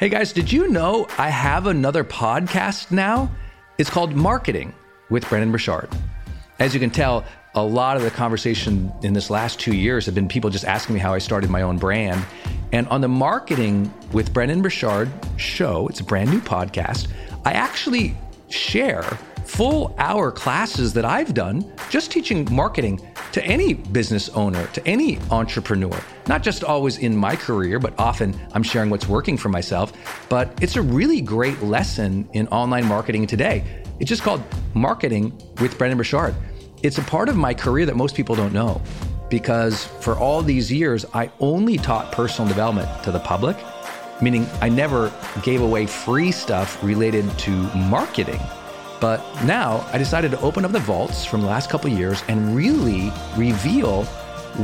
Hey guys, did you know I have another podcast now? It's called Marketing with Brendon Burchard. As you can tell, a lot of the conversation in this last two years have been people just asking me how I started my own brand. And on the Marketing with Brendon Burchard show, it's a brand new podcast, I actually share full hour classes that I've done just teaching marketing to any business owner, to any entrepreneur. Not just always in my career, but often I'm sharing what's working for myself. But it's a really great lesson in online marketing today. It's just called Marketing with Brendon Burchard. It's a part of my career that most people don't know because for all these years, I only taught personal development to the public, meaning I never gave away free stuff related to marketing. But now I decided to open up the vaults from the last couple years and really reveal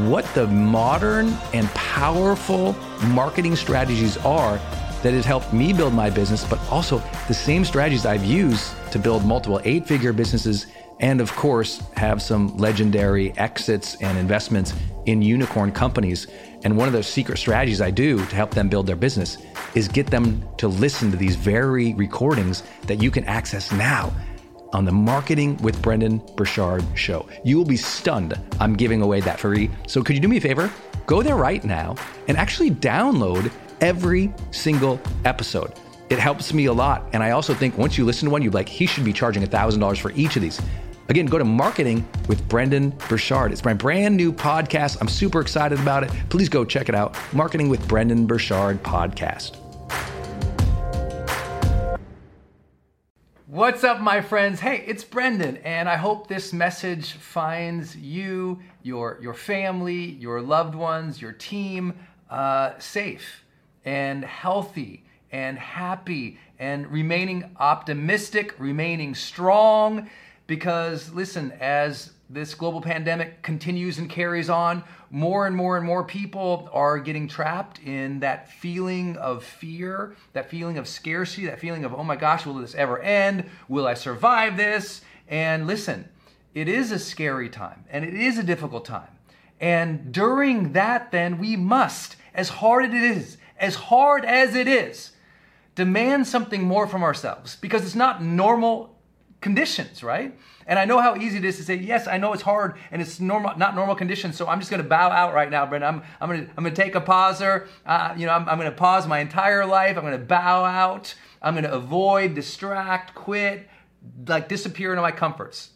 what the modern and powerful marketing strategies are that has helped me build my business, but also the same strategies I've used to build multiple eight figure businesses and, of course, have some legendary exits and investments in unicorn companies. And one of the secret strategies I do to help them build their business is get them to listen to these very recordings that you can access now on the Marketing with Brendon Burchard show. You will be stunned. I'm giving away that free. So could you do me a favor? Go there right now and actually download every single episode. It helps me a lot. And I also think once you listen to one, you're like, he should be charging $1,000 for each of these. Again, go to Marketing with Brendon Burchard. It's my brand new podcast. I'm super excited about it. Please go check it out. Marketing with Brendon Burchard podcast. What's up, my friends? Hey, it's Brendon, and I hope this message finds you, your, your family, your loved ones, your team uh, safe and healthy and happy and remaining optimistic, remaining strong because, listen, as this global pandemic continues and carries on, more and more and more people are getting trapped in that feeling of fear, that feeling of scarcity, that feeling of, oh my gosh, will this ever end? Will I survive this? And listen, it is a scary time and it is a difficult time. And during that, then, we must, as hard as it is, as hard as it is, demand something more from ourselves because it's not normal conditions, right? And I know how easy it is to say, yes, I know it's hard and it's normal, not normal conditions. So I'm just going to bow out right now, Brendon. I'm, I'm going to, I'm going to take a pauser. Uh, you know, I'm, I'm going to pause my entire life. I'm going to bow out. I'm going to avoid, distract, quit, like disappear into my comforts.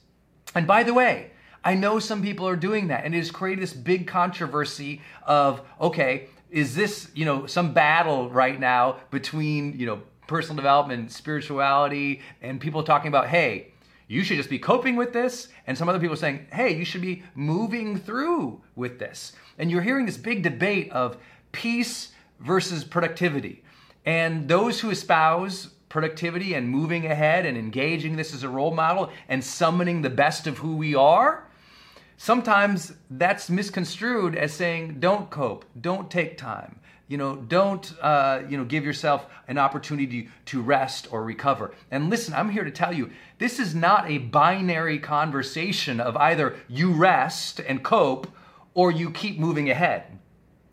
And by the way, I know some people are doing that, and it has created this big controversy of, okay, is this, you know, some battle right now between, you know, personal development, spirituality, and people talking about, hey, you should just be coping with this. And some other people saying, hey, you should be moving through with this. And you're hearing this big debate of peace versus productivity. And those who espouse productivity and moving ahead and engaging this as a role model and summoning the best of who we are, sometimes that's misconstrued as saying, don't cope, don't take time, you know don't uh, you know give yourself an opportunity to rest or recover. And listen i'm here to tell you this is not a binary conversation of either you rest and cope or you keep moving ahead.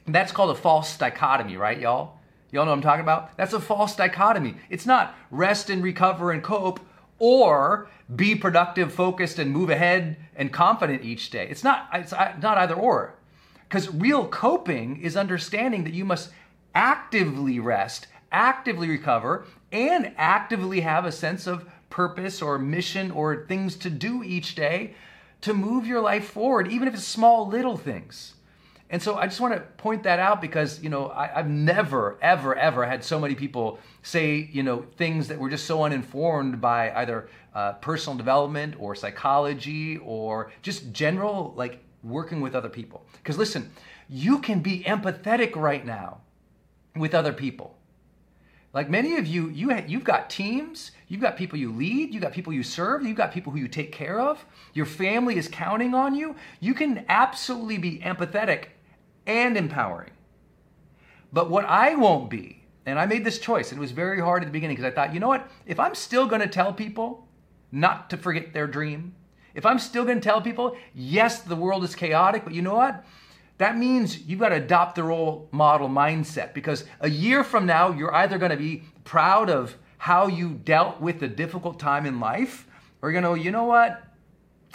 That's called a false dichotomy right y'all? Y'all know what i'm talking about? That's a false dichotomy. It's not rest and recover and cope or be productive focused and move ahead and confident each day. It's not it's not either or because real coping is understanding that you must actively rest, actively recover, and actively have a sense of purpose or mission or things to do each day to move your life forward, even if it's small little things. And so I just want to point that out because, you know, I, have never, ever, ever had so many people say, you know, things that were just so uninformed by either uh, personal development or psychology or just general, like, working with other people. Because listen, you can be empathetic right now with other people. Like many of you, you you've got teams, you've got people you lead, you've got people you serve, you've got people who you take care of. Your family is counting on you. You can absolutely be empathetic and empowering. But what I won't be, and I made this choice, and it was very hard at the beginning because I thought, you know what? If I'm still going to tell people not to forget their dream, if I'm still going to tell people, yes, the world is chaotic, but you know what? that means you've got to adopt the role model mindset because a year from now, you're either going to be proud of how you dealt with a difficult time in life, or you're going to, you know what?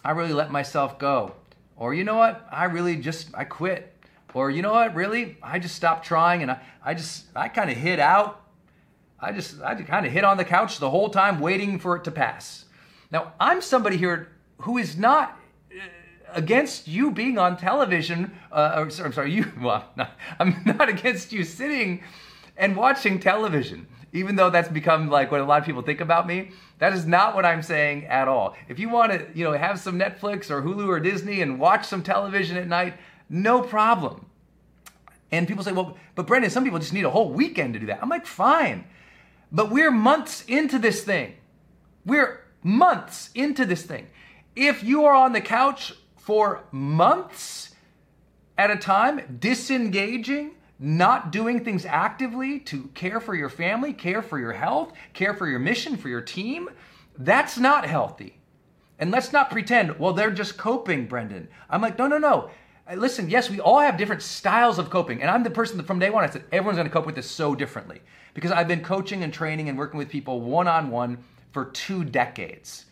I really let myself go. Or you know what? I really just, I quit. Or you know what? Really? I just stopped trying and I, I just, I kind of hid out. I just, I kind of hid on the couch the whole time waiting for it to pass. Now, I'm somebody here who is not uh, against you being on television. Uh, or, I'm sorry, you. Well, not, I'm not against you sitting and watching television, even though that's become like what a lot of people think about me. That is not what I'm saying at all. If you want to, you know, have some Netflix or Hulu or Disney and watch some television at night, no problem. And people say, well, but Brendon, some people just need a whole weekend to do that. I'm like, fine. But we're months into this thing. We're months into this thing. If you are on the couch for months at a time, disengaging, not doing things actively to care for your family, care for your health, care for your mission, for your team, that's not healthy. And let's not pretend, well, they're just coping, Brendon. I'm like, no, no, no. Uh, listen, yes, we all have different styles of coping. And I'm the person that from day one, I said, everyone's going to cope with this so differently. Because I've been coaching and training and working with people one on one for two decades.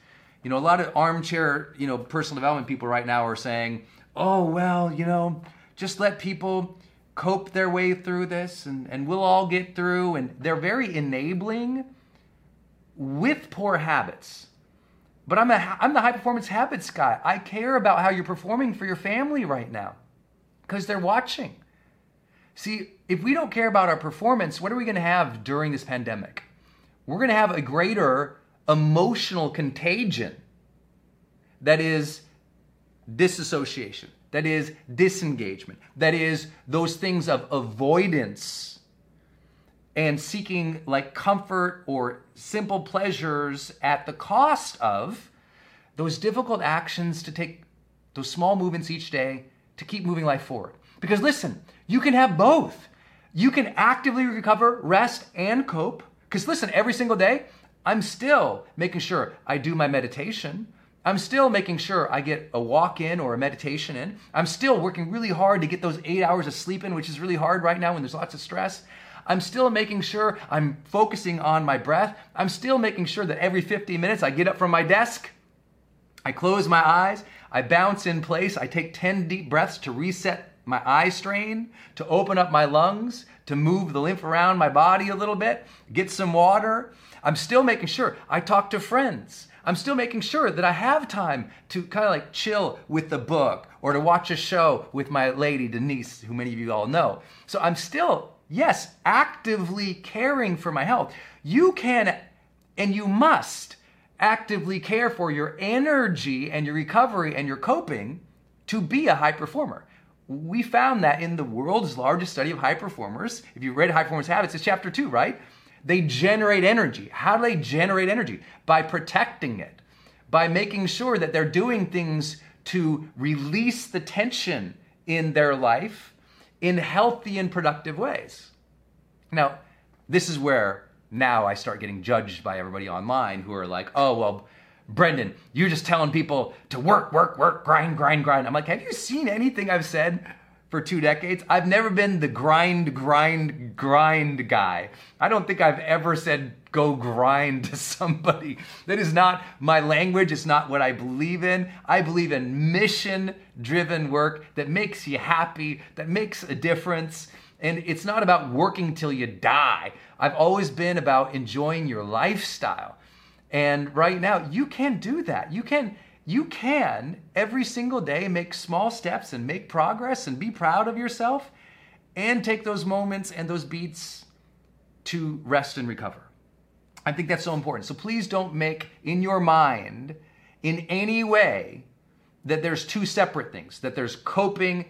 You know, a lot of armchair, you know, personal development people right now are saying, oh, well, you know, just let people cope their way through this and, and we'll all get through. And they're very enabling with poor habits. But I'm, a, I'm the high performance habits guy. I care about how you're performing for your family right now because they're watching. See, if we don't care about our performance, what are we going to have during this pandemic? We're going to have a greater emotional contagion that is disassociation that is disengagement, that is those things of avoidance and seeking like comfort or simple pleasures at the cost of those difficult actions to take those small movements each day to keep moving life forward. Because listen, you can have both. You can actively recover, rest, and cope. Because listen, every single day, I'm still making sure I do my meditation. I'm still making sure I get a walk in or a meditation in. I'm still working really hard to get those eight hours of sleep in, which is really hard right now when there's lots of stress. I'm still making sure I'm focusing on my breath. I'm still making sure that every 50 minutes I get up from my desk, I close my eyes, I bounce in place, I take 10 deep breaths to reset my eye strain, to open up my lungs, to move the lymph around my body a little bit, get some water. I'm still making sure I talk to friends. I'm still making sure that I have time to kind of like chill with the book or to watch a show with my lady Denise, who many of you all know. So I'm still, yes, actively caring for my health. You can and you must actively care for your energy and your recovery and your coping to be a high performer. We found that in the world's largest study of high performers. If you read High Performance Habits, it's chapter two, right? They generate energy. How do they generate energy? By protecting it, by making sure that they're doing things to release the tension in their life in healthy and productive ways. Now, this is where now I start getting judged by everybody online who are like, oh, well, Brendon, you're just telling people to work, work, work, grind, grind, grind. I'm like, have you seen anything I've said for two decades. I've never been the grind, grind, grind guy. I don't think I've ever said go grind to somebody. That is not my language. It's not what I believe in. I believe in mission driven work that makes you happy, that makes a difference. And it's not about working till you die. I've always been about enjoying your lifestyle. And right now, you can do that. You can you can every single day make small steps and make progress and be proud of yourself and take those moments and those beats to rest and recover. I think that's so important. So please don't make in your mind in any way that there's two separate things, that there's coping,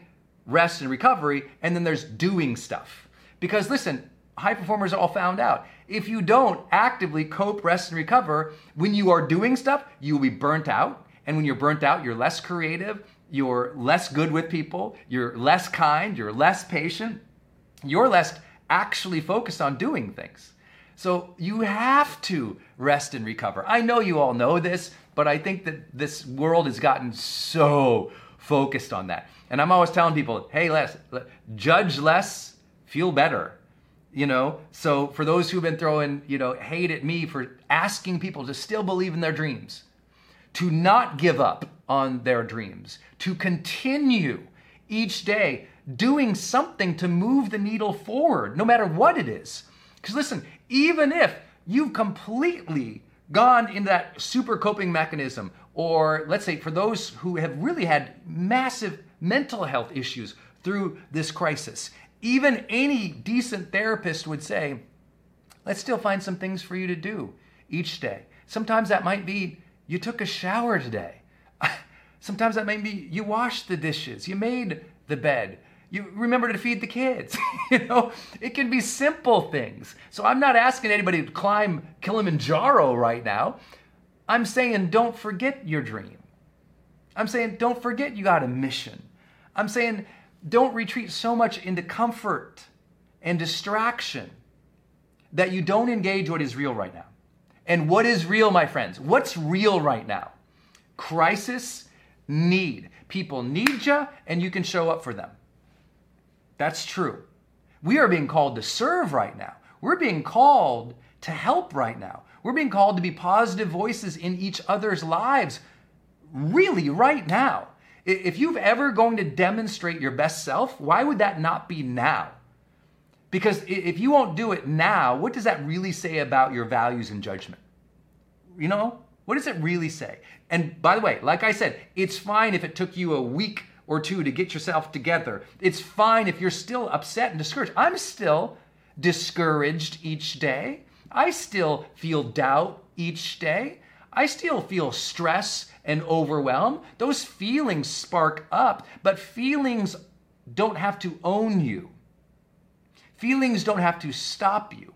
rest, and recovery, and then there's doing stuff. Because listen, high performers are all found out. If you don't actively cope, rest, and recover, when you are doing stuff, you will be burnt out and when you're burnt out, you're less creative, you're less good with people, you're less kind, you're less patient, you're less actually focused on doing things. So you have to rest and recover. I know you all know this, but I think that this world has gotten so focused on that. And I'm always telling people, hey, less, judge less, feel better. You know, so for those who've been throwing, you know, hate at me for asking people to still believe in their dreams, to not give up on their dreams, to continue each day doing something to move the needle forward, no matter what it is. Because listen, even if you've completely gone into that super coping mechanism, or let's say for those who have really had massive mental health issues through this crisis, even any decent therapist would say, let's still find some things for you to do each day. Sometimes that might be you took a shower today. Sometimes that may be you washed the dishes, you made the bed, you remember to feed the kids. you know, it can be simple things. So I'm not asking anybody to climb Kilimanjaro right now. I'm saying don't forget your dream. I'm saying don't forget you got a mission. I'm saying don't retreat so much into comfort and distraction that you don't engage what is real right now. And what is real, my friends? What's real right now? Crisis, need. People need you, and you can show up for them. That's true. We are being called to serve right now. We're being called to help right now. We're being called to be positive voices in each other's lives, really, right now. If you've ever going to demonstrate your best self, why would that not be now? Because if you won't do it now, what does that really say about your values and judgment? You know, what does it really say? And by the way, like I said, it's fine if it took you a week or two to get yourself together. It's fine if you're still upset and discouraged. I'm still discouraged each day. I still feel doubt each day. I still feel stress and overwhelm. Those feelings spark up, but feelings don't have to own you. Feelings don't have to stop you.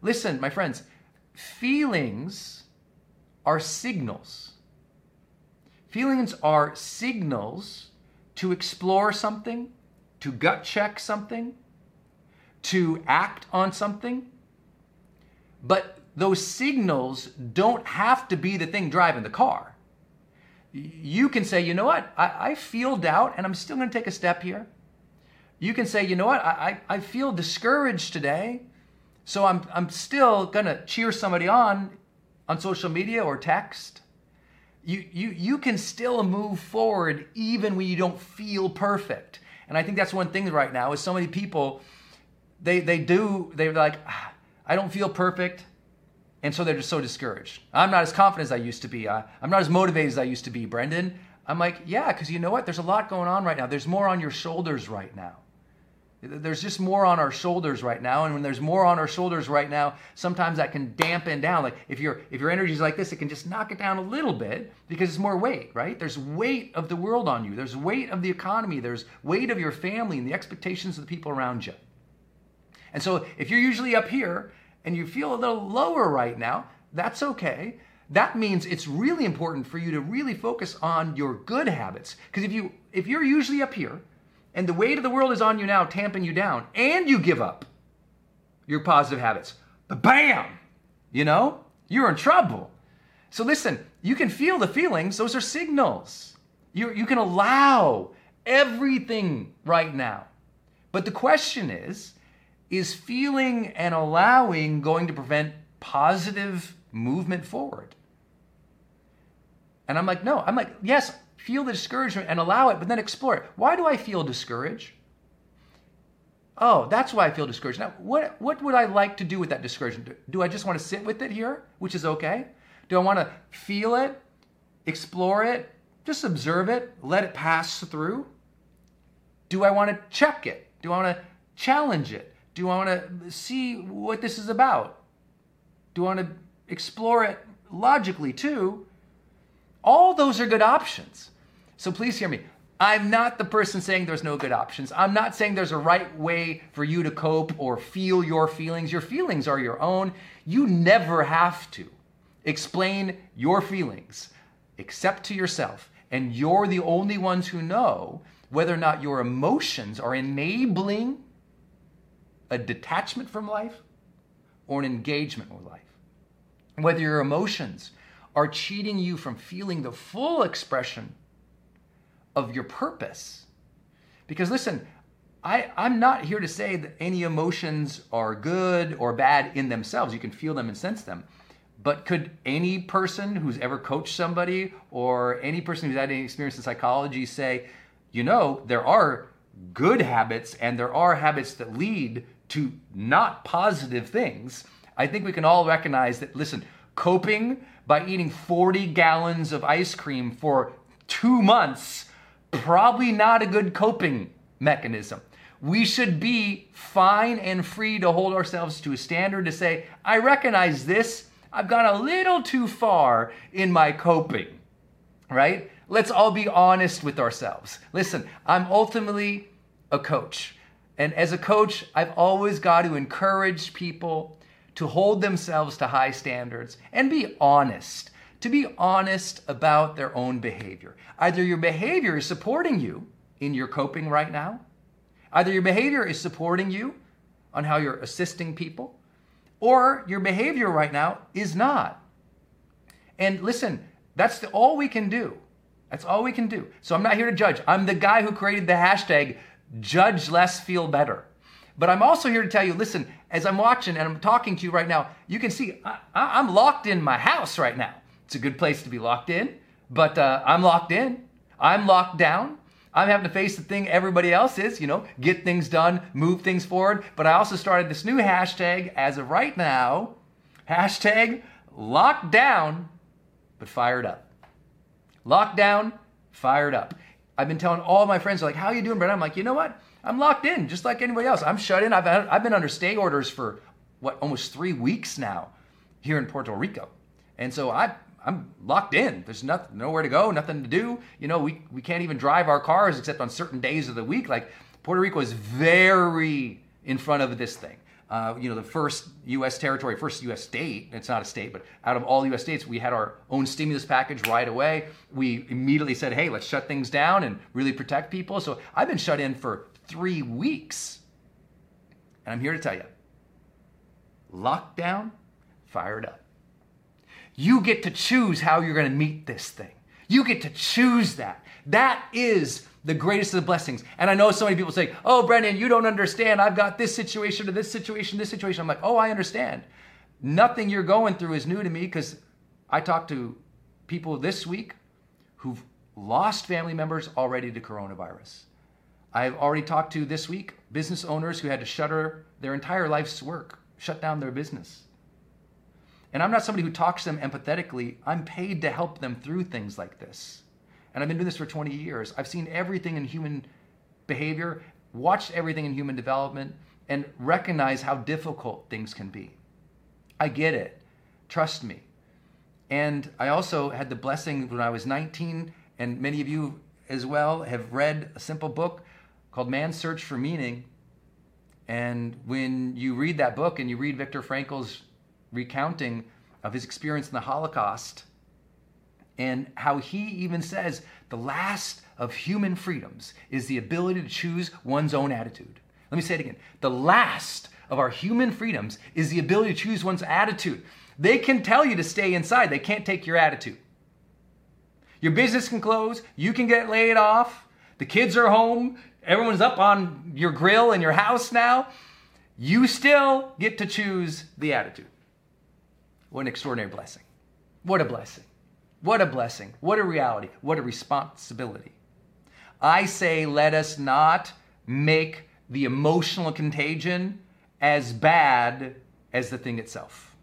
Listen, my friends, feelings are signals. Feelings are signals to explore something, to gut check something, to act on something. But those signals don't have to be the thing driving the car. You can say, you know what, I, I feel doubt and I'm still going to take a step here. You can say, you know what, I, I, I feel discouraged today, so I'm, I'm still going to cheer somebody on on social media or text you, you, you can still move forward even when you don't feel perfect. And I think that's one thing right now is so many people, they, they do, they're like, ah, I don't feel perfect. And so they're just so discouraged. I'm not as confident as I used to be. I, I'm not as motivated as I used to be, Brendon. I'm like, yeah, because you know what? There's a lot going on right now. There's more on your shoulders right now. There's just more on our shoulders right now, and when there's more on our shoulders right now, sometimes that can dampen down. Like if your if your energy is like this, it can just knock it down a little bit because it's more weight, right? There's weight of the world on you. There's weight of the economy. There's weight of your family and the expectations of the people around you. And so if you're usually up here and you feel a little lower right now, that's okay. That means it's really important for you to really focus on your good habits. Because if you if you're usually up here and the weight of the world is on you now, tamping you down, and you give up your positive habits, bam, you know, you're in trouble. So listen, you can feel the feelings, those are signals. You, you can allow everything right now. But the question is is feeling and allowing going to prevent positive movement forward? And I'm like, no, I'm like, yes, feel the discouragement and allow it, but then explore it. Why do I feel discouraged? Oh, that's why I feel discouraged. Now, what, what would I like to do with that discouragement? Do I just want to sit with it here, which is okay? Do I want to feel it, explore it, just observe it, let it pass through? Do I want to check it? Do I want to challenge it? Do I want to see what this is about? Do I want to explore it logically too? All those are good options. So please hear me. I'm not the person saying there's no good options. I'm not saying there's a right way for you to cope or feel your feelings. Your feelings are your own. You never have to explain your feelings except to yourself. And you're the only ones who know whether or not your emotions are enabling a detachment from life or an engagement with life. Whether your emotions are cheating you from feeling the full expression of your purpose. Because listen, I, I'm not here to say that any emotions are good or bad in themselves. You can feel them and sense them. But could any person who's ever coached somebody or any person who's had any experience in psychology say, you know, there are good habits and there are habits that lead to not positive things? I think we can all recognize that, listen, coping by eating 40 gallons of ice cream for two months, probably not a good coping mechanism. We should be fine and free to hold ourselves to a standard to say, I recognize this. I've gone a little too far in my coping, right? Let's all be honest with ourselves. Listen, I'm ultimately a coach. And as a coach, I've always got to encourage people to hold themselves to high standards and be honest, to be honest about their own behavior. Either your behavior is supporting you in your coping right now, either your behavior is supporting you on how you're assisting people, or your behavior right now is not. And listen, that's the, all we can do. That's all we can do. So I'm not here to judge. I'm the guy who created the hashtag judge less, feel better. But I'm also here to tell you listen, as I'm watching and I'm talking to you right now, you can see I, am locked in my house right now. It's a good place to be locked in, but uh, I'm locked in. I'm locked down. I'm having to face the thing everybody else is, you know, get things done, move things forward. But I also started this new hashtag as of right now hashtag locked down, but fired up. Locked down, fired up. I've been telling all my friends, like, how are you doing, Brent? I'm like, you know what? I'm locked in, just like anybody else. I'm shut in. I've, I've been under stay orders for, what, almost three weeks now here in Puerto Rico. And so I, I'm locked in. There's nothing, nowhere to go, nothing to do. You know, we, we can't even drive our cars except on certain days of the week. Like, Puerto Rico is very in front of this thing. Uh, you know, the first U.S. territory, first U.S. state, it's not a state, but out of all U.S. states, we had our own stimulus package right away. We immediately said, hey, let's shut things down and really protect people. So I've been shut in for three weeks. And I'm here to tell you lockdown, fired up. You get to choose how you're going to meet this thing. You get to choose that. That is the greatest of the blessings. And I know so many people say, Oh, Brendon, you don't understand. I've got this situation to this situation, this situation. I'm like, Oh, I understand. Nothing you're going through is new to me because I talked to people this week who've lost family members already to coronavirus. I've already talked to this week business owners who had to shutter their entire life's work, shut down their business. And I'm not somebody who talks to them empathetically. I'm paid to help them through things like this. And I've been doing this for 20 years. I've seen everything in human behavior, watched everything in human development, and recognize how difficult things can be. I get it. Trust me. And I also had the blessing when I was 19, and many of you as well have read a simple book called Man's Search for Meaning. And when you read that book and you read Viktor Frankl's recounting of his experience in the Holocaust, and how he even says the last of human freedoms is the ability to choose one's own attitude. Let me say it again. The last of our human freedoms is the ability to choose one's attitude. They can tell you to stay inside, they can't take your attitude. Your business can close, you can get laid off, the kids are home, everyone's up on your grill in your house now. You still get to choose the attitude. What an extraordinary blessing. What a blessing. What a blessing. What a reality. What a responsibility. I say, let us not make the emotional contagion as bad as the thing itself.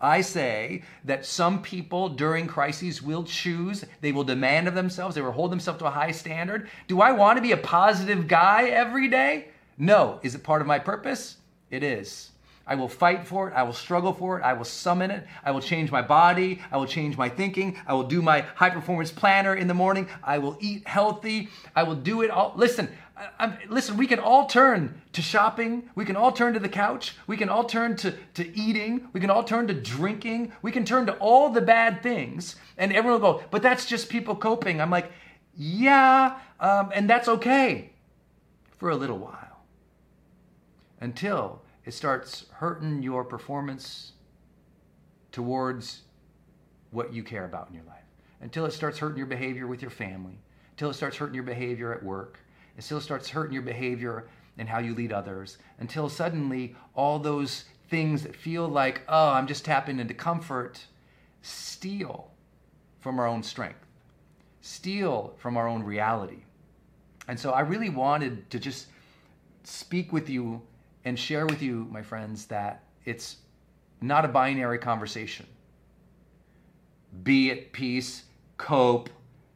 I say that some people during crises will choose, they will demand of themselves, they will hold themselves to a high standard. Do I want to be a positive guy every day? No. Is it part of my purpose? It is. I will fight for it. I will struggle for it. I will summon it. I will change my body. I will change my thinking. I will do my high performance planner in the morning. I will eat healthy. I will do it all. Listen, I, listen, we can all turn to shopping. We can all turn to the couch. We can all turn to, to eating. We can all turn to drinking. We can turn to all the bad things. And everyone will go, but that's just people coping. I'm like, yeah, um, and that's okay for a little while until it starts hurting your performance towards what you care about in your life. Until it starts hurting your behavior with your family, until it starts hurting your behavior at work. until It starts hurting your behavior and how you lead others until suddenly all those things that feel like, oh, I'm just tapping into comfort, steal from our own strength, steal from our own reality. And so I really wanted to just speak with you and share with you, my friends, that it's not a binary conversation. Be at peace, cope,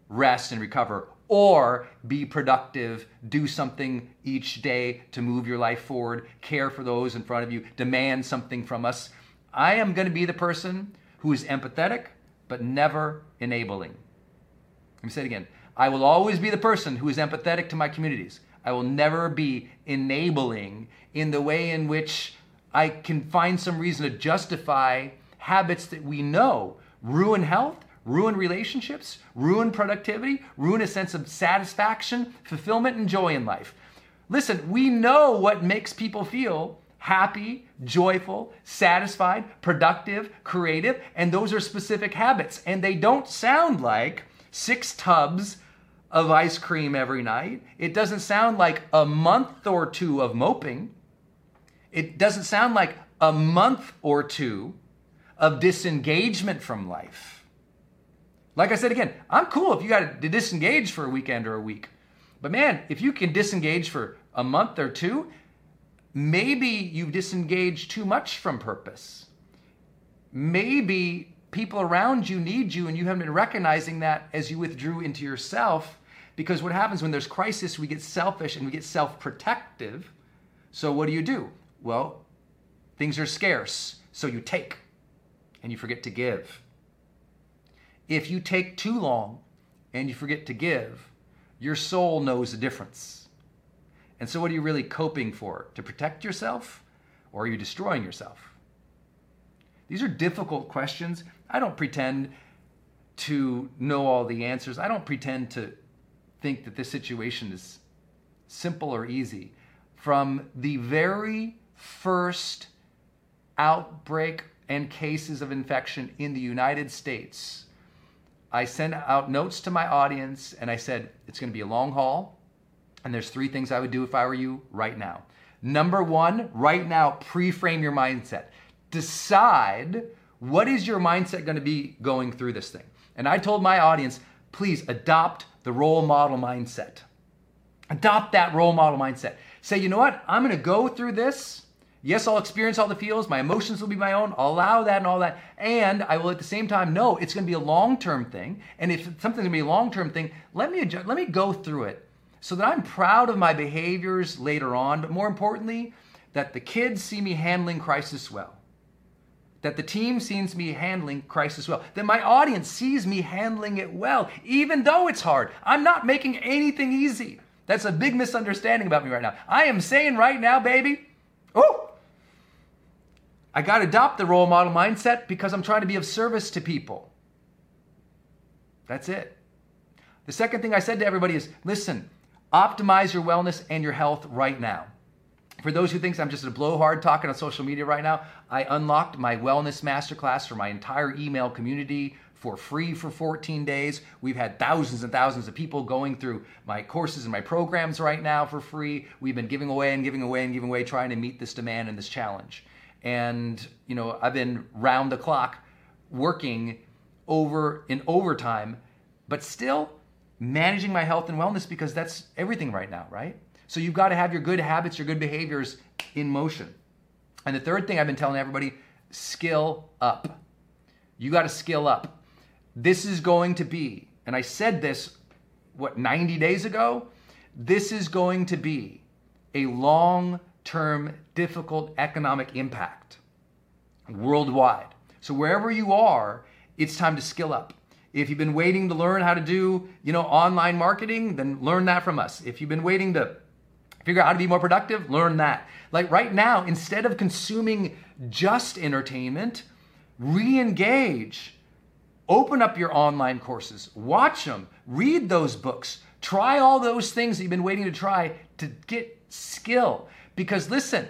rest, and recover, or be productive, do something each day to move your life forward, care for those in front of you, demand something from us. I am going to be the person who is empathetic, but never enabling. Let me say it again. I will always be the person who is empathetic to my communities. I will never be enabling in the way in which I can find some reason to justify habits that we know ruin health, ruin relationships, ruin productivity, ruin a sense of satisfaction, fulfillment, and joy in life. Listen, we know what makes people feel happy, joyful, satisfied, productive, creative, and those are specific habits. And they don't sound like six tubs of ice cream every night. It doesn't sound like a month or two of moping. It doesn't sound like a month or two of disengagement from life. Like I said again, I'm cool if you got to disengage for a weekend or a week. But man, if you can disengage for a month or two, maybe you've disengaged too much from purpose. Maybe people around you need you and you haven't been recognizing that as you withdrew into yourself. Because what happens when there's crisis, we get selfish and we get self protective. So what do you do? Well, things are scarce, so you take and you forget to give. If you take too long and you forget to give, your soul knows the difference. And so, what are you really coping for? To protect yourself or are you destroying yourself? These are difficult questions. I don't pretend to know all the answers. I don't pretend to think that this situation is simple or easy. From the very first outbreak and cases of infection in the United States, I sent out notes to my audience and I said, it's going to be a long haul. And there's three things I would do if I were you right now. Number one, right now, pre frame your mindset. Decide what is your mindset going to be going through this thing. And I told my audience, please adopt the role model mindset. Adopt that role model mindset. Say, you know what? I'm going to go through this Yes, I'll experience all the feels. My emotions will be my own. I'll allow that and all that. And I will at the same time know it's going to be a long-term thing. And if something's going to be a long-term thing, let me adjust, let me go through it so that I'm proud of my behaviors later on, but more importantly, that the kids see me handling crisis well. That the team sees me handling crisis well. That my audience sees me handling it well, even though it's hard. I'm not making anything easy. That's a big misunderstanding about me right now. I am saying right now, baby, oh, I got to adopt the role model mindset because I'm trying to be of service to people. That's it. The second thing I said to everybody is listen, optimize your wellness and your health right now. For those who think I'm just a blowhard talking on social media right now, I unlocked my wellness masterclass for my entire email community for free for 14 days. We've had thousands and thousands of people going through my courses and my programs right now for free. We've been giving away and giving away and giving away, trying to meet this demand and this challenge and you know I've been round the clock working over in overtime, but still managing my health and wellness because that's everything right now, right? So you've got to have your good habits, your good behaviors in motion. And the third thing I've been telling everybody, skill up. You got to skill up. This is going to be, and I said this what 90 days ago, this is going to be a long term difficult economic impact worldwide. So wherever you are, it's time to skill up. If you've been waiting to learn how to do, you know, online marketing, then learn that from us. If you've been waiting to figure out how to be more productive, learn that. Like right now, instead of consuming just entertainment, re-engage. Open up your online courses, watch them, read those books, try all those things that you've been waiting to try to get skill. Because listen,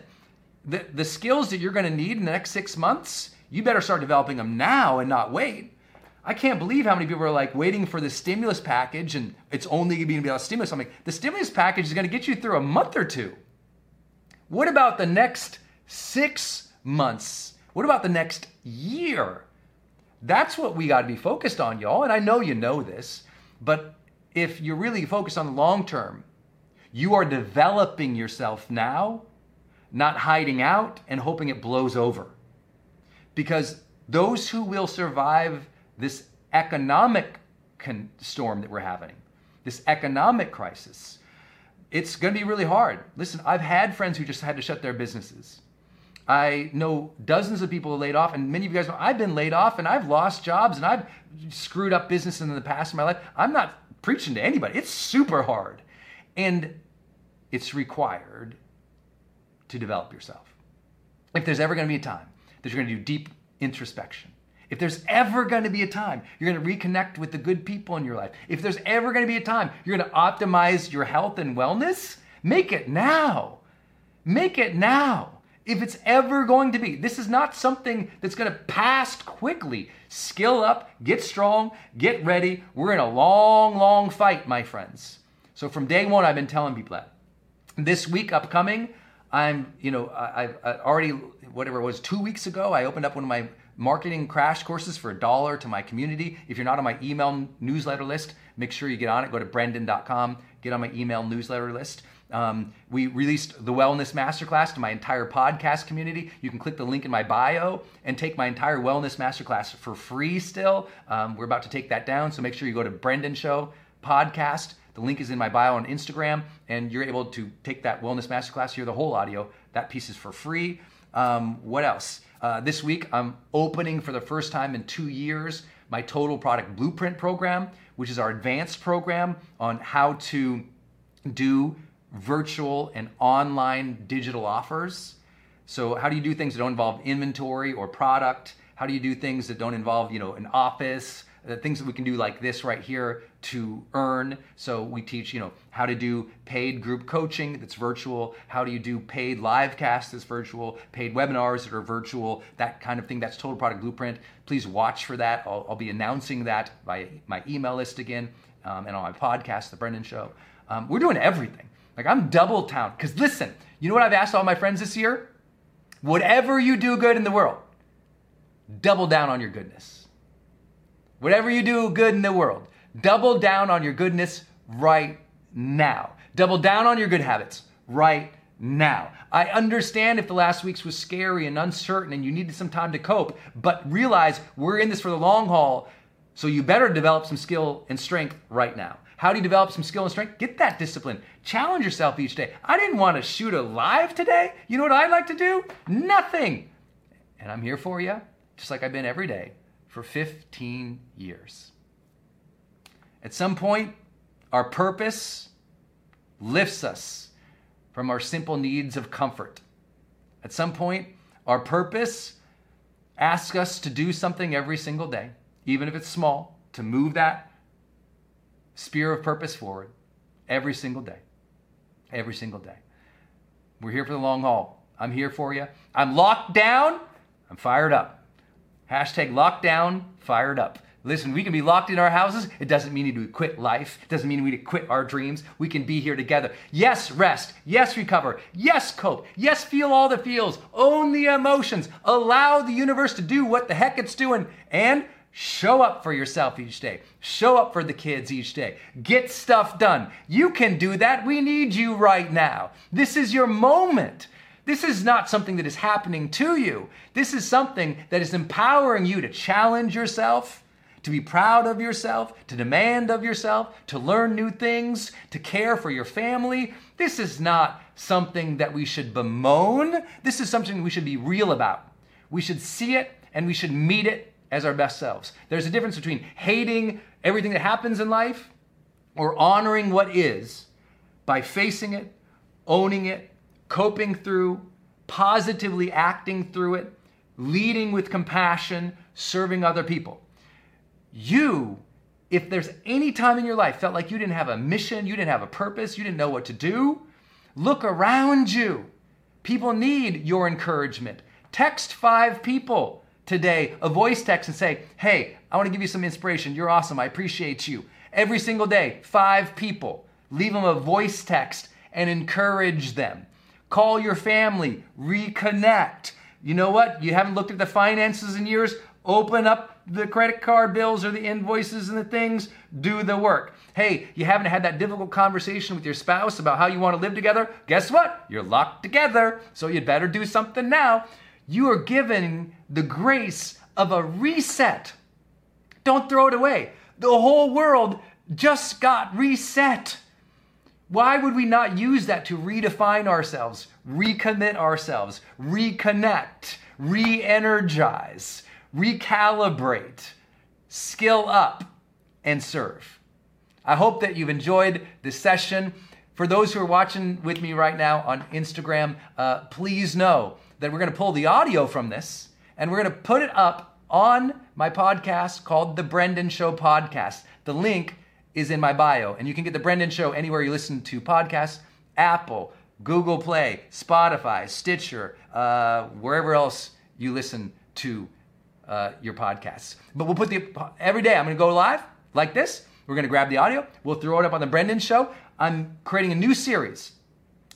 the, the skills that you're going to need in the next six months, you better start developing them now and not wait. I can't believe how many people are like waiting for the stimulus package and it's only going to be about stimulus. I'm like, the stimulus package is going to get you through a month or two. What about the next six months? What about the next year? That's what we got to be focused on, y'all. And I know you know this, but if you're really focused on the long term, you are developing yourself now, not hiding out and hoping it blows over. Because those who will survive this economic con- storm that we're having, this economic crisis, it's going to be really hard. Listen, I've had friends who just had to shut their businesses. I know dozens of people laid off, and many of you guys know I've been laid off and I've lost jobs and I've screwed up business in the past in my life. I'm not preaching to anybody. It's super hard. And it's required to develop yourself. If there's ever going to be a time that you're going to do deep introspection, if there's ever going to be a time you're going to reconnect with the good people in your life, if there's ever going to be a time you're going to optimize your health and wellness, make it now. Make it now. If it's ever going to be, this is not something that's going to pass quickly. Skill up, get strong, get ready. We're in a long, long fight, my friends. So from day one, I've been telling people that. This week upcoming, I'm, you know, I, have already, whatever it was, two weeks ago, I opened up one of my marketing crash courses for a dollar to my community. If you're not on my email newsletter list, make sure you get on it. Go to brendon.com, get on my email newsletter list. Um, we released the Wellness Masterclass to my entire podcast community. You can click the link in my bio and take my entire Wellness Masterclass for free still. Um, we're about to take that down, so make sure you go to Brendon Show Podcast. The link is in my bio on Instagram, and you're able to take that Wellness Masterclass, hear the whole audio. That piece is for free. Um, what else? Uh, this week, I'm opening for the first time in two years my Total Product Blueprint program, which is our advanced program on how to do virtual and online digital offers. So, how do you do things that don't involve inventory or product? How do you do things that don't involve, you know, an office? The things that we can do like this right here to earn. So we teach, you know, how to do paid group coaching that's virtual. How do you do paid live casts that's virtual, paid webinars that are virtual, that kind of thing. That's Total Product Blueprint. Please watch for that. I'll, I'll be announcing that by my email list again um, and on my podcast, The Brendon Show. Um, we're doing everything. Like I'm double town. Because listen, you know what I've asked all my friends this year? Whatever you do good in the world, double down on your goodness. Whatever you do good in the world, Double down on your goodness right now. Double down on your good habits right now. I understand if the last weeks was scary and uncertain and you needed some time to cope, but realize we're in this for the long haul, so you better develop some skill and strength right now. How do you develop some skill and strength? Get that discipline. Challenge yourself each day. I didn't want to shoot a live today. You know what I'd like to do? Nothing. And I'm here for you, just like I've been every day for 15 years. At some point, our purpose lifts us from our simple needs of comfort. At some point, our purpose asks us to do something every single day, even if it's small, to move that sphere of purpose forward every single day. Every single day. We're here for the long haul. I'm here for you. I'm locked down. I'm fired up. Hashtag lockdown, fired up. Listen, we can be locked in our houses. It doesn't mean we quit life. It doesn't mean we need to quit our dreams. We can be here together. Yes, rest. Yes, recover. Yes, cope. Yes, feel all the feels. Own the emotions. Allow the universe to do what the heck it's doing. And show up for yourself each day. Show up for the kids each day. Get stuff done. You can do that. We need you right now. This is your moment. This is not something that is happening to you. This is something that is empowering you to challenge yourself to be proud of yourself, to demand of yourself, to learn new things, to care for your family. This is not something that we should bemoan. This is something we should be real about. We should see it and we should meet it as our best selves. There's a difference between hating everything that happens in life or honoring what is by facing it, owning it, coping through, positively acting through it, leading with compassion, serving other people. You, if there's any time in your life felt like you didn't have a mission, you didn't have a purpose, you didn't know what to do, look around you. People need your encouragement. Text five people today, a voice text, and say, Hey, I want to give you some inspiration. You're awesome. I appreciate you. Every single day, five people. Leave them a voice text and encourage them. Call your family, reconnect. You know what? You haven't looked at the finances in years? Open up the credit card bills or the invoices and the things, do the work. Hey, you haven't had that difficult conversation with your spouse about how you want to live together? Guess what? You're locked together, so you'd better do something now. You are given the grace of a reset. Don't throw it away. The whole world just got reset. Why would we not use that to redefine ourselves, recommit ourselves, reconnect, re energize, recalibrate, skill up, and serve? I hope that you've enjoyed this session. For those who are watching with me right now on Instagram, uh, please know that we're going to pull the audio from this and we're going to put it up on my podcast called The Brendon Show Podcast. The link is in my bio, and you can get The Brendon Show anywhere you listen to podcasts Apple, Google Play, Spotify, Stitcher, uh, wherever else you listen to uh, your podcasts. But we'll put the every day. I'm to go live like this. We're to grab the audio. We'll throw it up on the Brendon Show. I'm creating a new series.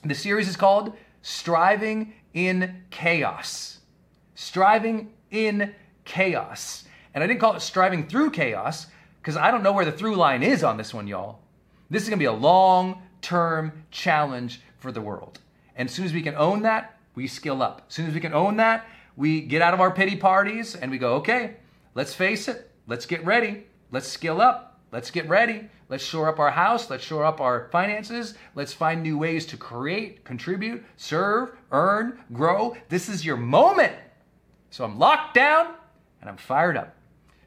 The series is called Striving in Chaos. Striving in Chaos. And I didn't call it Striving Through Chaos because I don't know where the through line is on this one, y'all. This is going to be a long term challenge for the world. And as soon as we can own that, we skill up. As soon as we can own that, we get out of our pity parties and we go, okay, let's face it. Let's get ready. Let's skill up. Let's get ready. Let's shore up our house. Let's shore up our finances. Let's find new ways to create, contribute, serve, earn, grow. This is your moment. So I'm locked down and I'm fired up.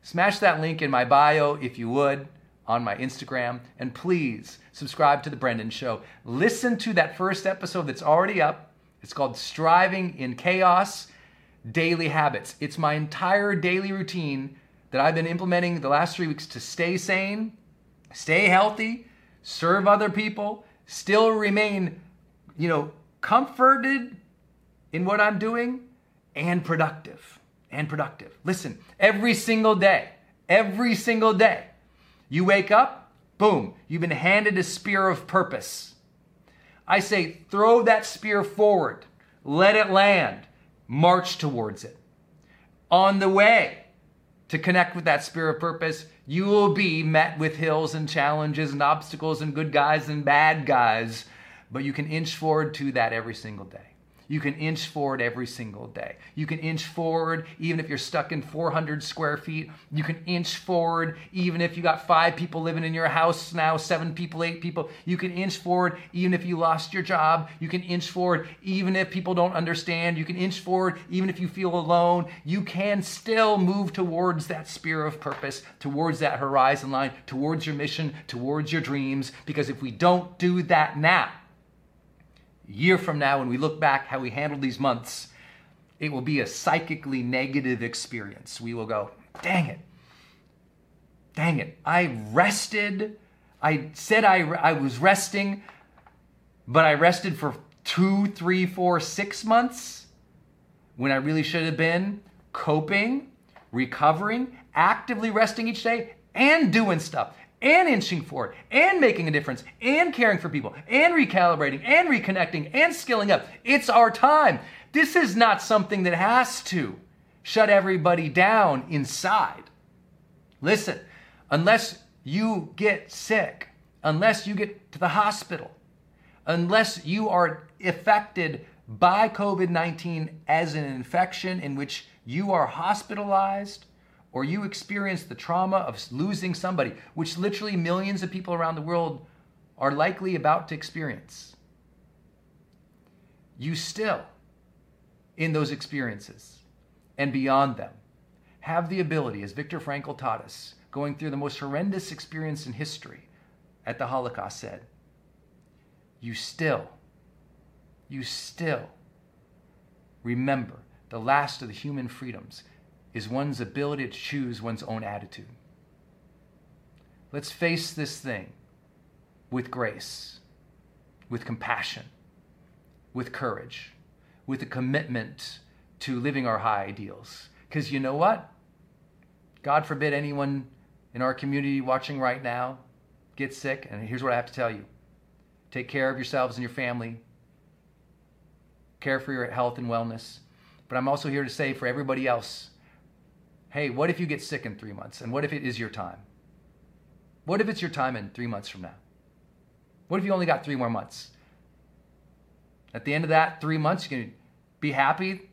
Smash that link in my bio if you would on my Instagram. And please subscribe to The Brendon Show. Listen to that first episode that's already up. It's called Striving in Chaos Daily Habits. It's my entire daily routine that I've been implementing the last three weeks to stay sane, stay healthy, serve other people, still remain, you know, comforted in what I'm doing and productive. And productive. Listen, every single day, every single day, you wake up, boom, you've been handed a spear of purpose. I say, throw that spear forward, let it land, march towards it. On the way, to connect with that spear of purpose, you will be met with hills and challenges and obstacles and good guys and bad guys, but you can inch forward to that every single day. You can inch forward every single day. You can inch forward even if you're stuck in 400 square feet. You can inch forward even if you got five people living in your house now, seven people, eight people. You can inch forward even if you lost your job. You can inch forward even if people don't understand. You can inch forward even if you feel alone. You can still move towards that spear of purpose, towards that horizon line, towards your mission, towards your dreams. Because if we don't do that now, year from now, when we look back how we handled these months, it will be a psychically negative experience. We will go, dang it, dang it, I rested. I said I, I was resting, but I rested for two, three, four, six months when I really should have been coping, recovering, actively resting each day, and doing stuff and inching forward and making a difference and caring for people and recalibrating and reconnecting and skilling up. It's our time. This is not something that has to shut everybody down inside. Listen, unless you get sick, unless you get to the hospital, unless you are affected by COVID 19 as an infection in which you are hospitalized or you experience the trauma of losing somebody, which literally millions of people around the world are likely about to experience, you still, in those experiences and beyond them, have the ability, as Viktor Frankl taught us, going through the most horrendous experience in history at the Holocaust said, you still, you still remember the last of the human freedoms is one's ability to choose one's own attitude. Let's face this thing with grace, with compassion, with courage, with a commitment to living our high ideals. Because you know what? God forbid anyone in our community watching right now gets sick, and here's what I have to tell you take care of yourselves and your family, care for your health and wellness. But I'm also here to say for everybody else hey, what if you get sick in three months? And what if it is your time? What if it's your time in three months from now? What if you only got three more months? At the end of that three months, you can be happy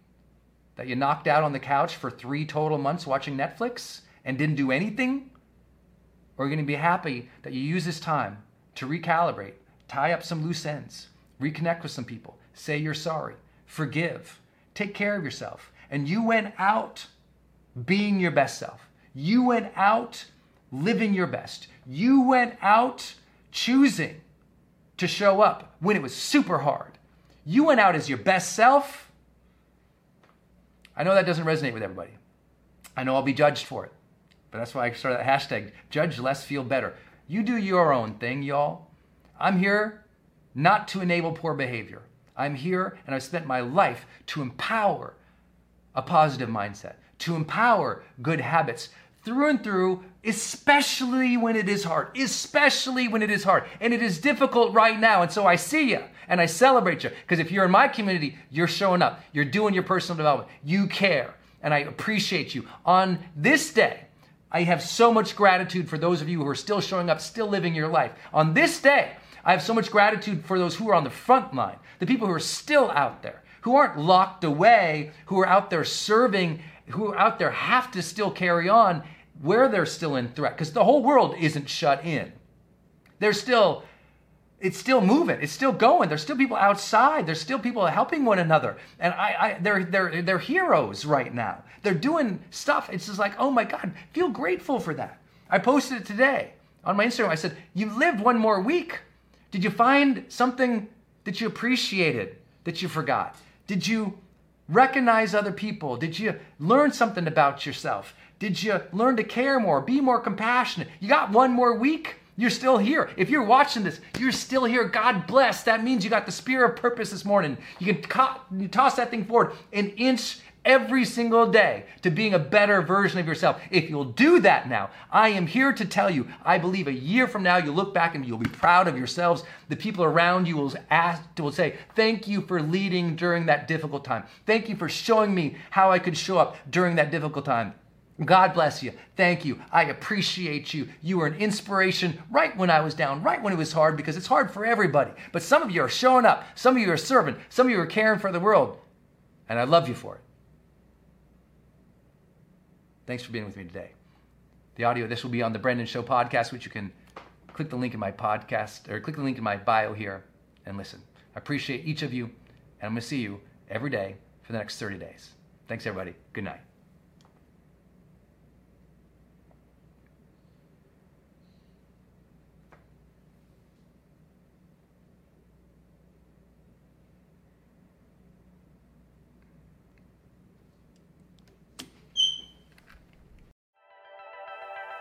that you knocked out on the couch for three total months watching Netflix and didn't do anything? Or you're you going to be happy that you use this time to recalibrate, tie up some loose ends, reconnect with some people, say you're sorry, forgive, take care of yourself? And you went out being your best self. You went out living your best. You went out choosing to show up when it was super hard. You went out as your best self. I know that doesn't resonate with everybody. I know I'll be judged for it. But that's why I started that hashtag judge less, feel better. You do your own thing, y'all. I'm here not to enable poor behavior. I'm here and I've spent my life to empower a positive mindset, to empower good habits through and through, especially when it is hard, especially when it is hard. And it is difficult right now. And so I see you and I celebrate you because if you're in my community, you're showing up, you're doing your personal development, you care, and I appreciate you. On this day, I have so much gratitude for those of you who are still showing up, still living your life. On this day, I have so much gratitude for those who are on the front line, the people who are still out there, who aren't locked away, who are out there serving, who out there have to still carry on where they're still in threat, because the whole world isn't shut in. There's still, it's still moving. It's still going. There's still people outside. There's still people helping one another, and I, I they're they're they're heroes right now. They're doing stuff. It's just like, oh my God, feel grateful for that. I posted it today on my Instagram. I said, you lived one more week. Did you find something that you appreciated that you forgot? Did you recognize other people? Did you learn something about yourself? Did you learn to care more, be more compassionate? You got one more week. You're still here. If you're watching this, you're still here. God bless. That means you got the spirit of purpose this morning. You can toss that thing forward an inch every single day to being a better version of yourself. If you'll do that now, I am here to tell you, I believe a year from now, you'll look back and you'll be proud of yourselves. The people around you will ask, will say, thank you for leading during that difficult time. Thank you for showing me how I could show up during that difficult time. God bless you. Thank you. I appreciate you. You were an inspiration right when I was down, right when it was hard, because it's hard for everybody. But some of you are showing up. Some of you are serving. Some of you are caring for the world. And I love you for it. Thanks for being with me today. The audio, this will be on the Brendon Show podcast, which you can click the link in my podcast or click the link in my bio here and listen. I appreciate each of you, and I'm going to see you every day for the next 30 days. Thanks, everybody. Good night.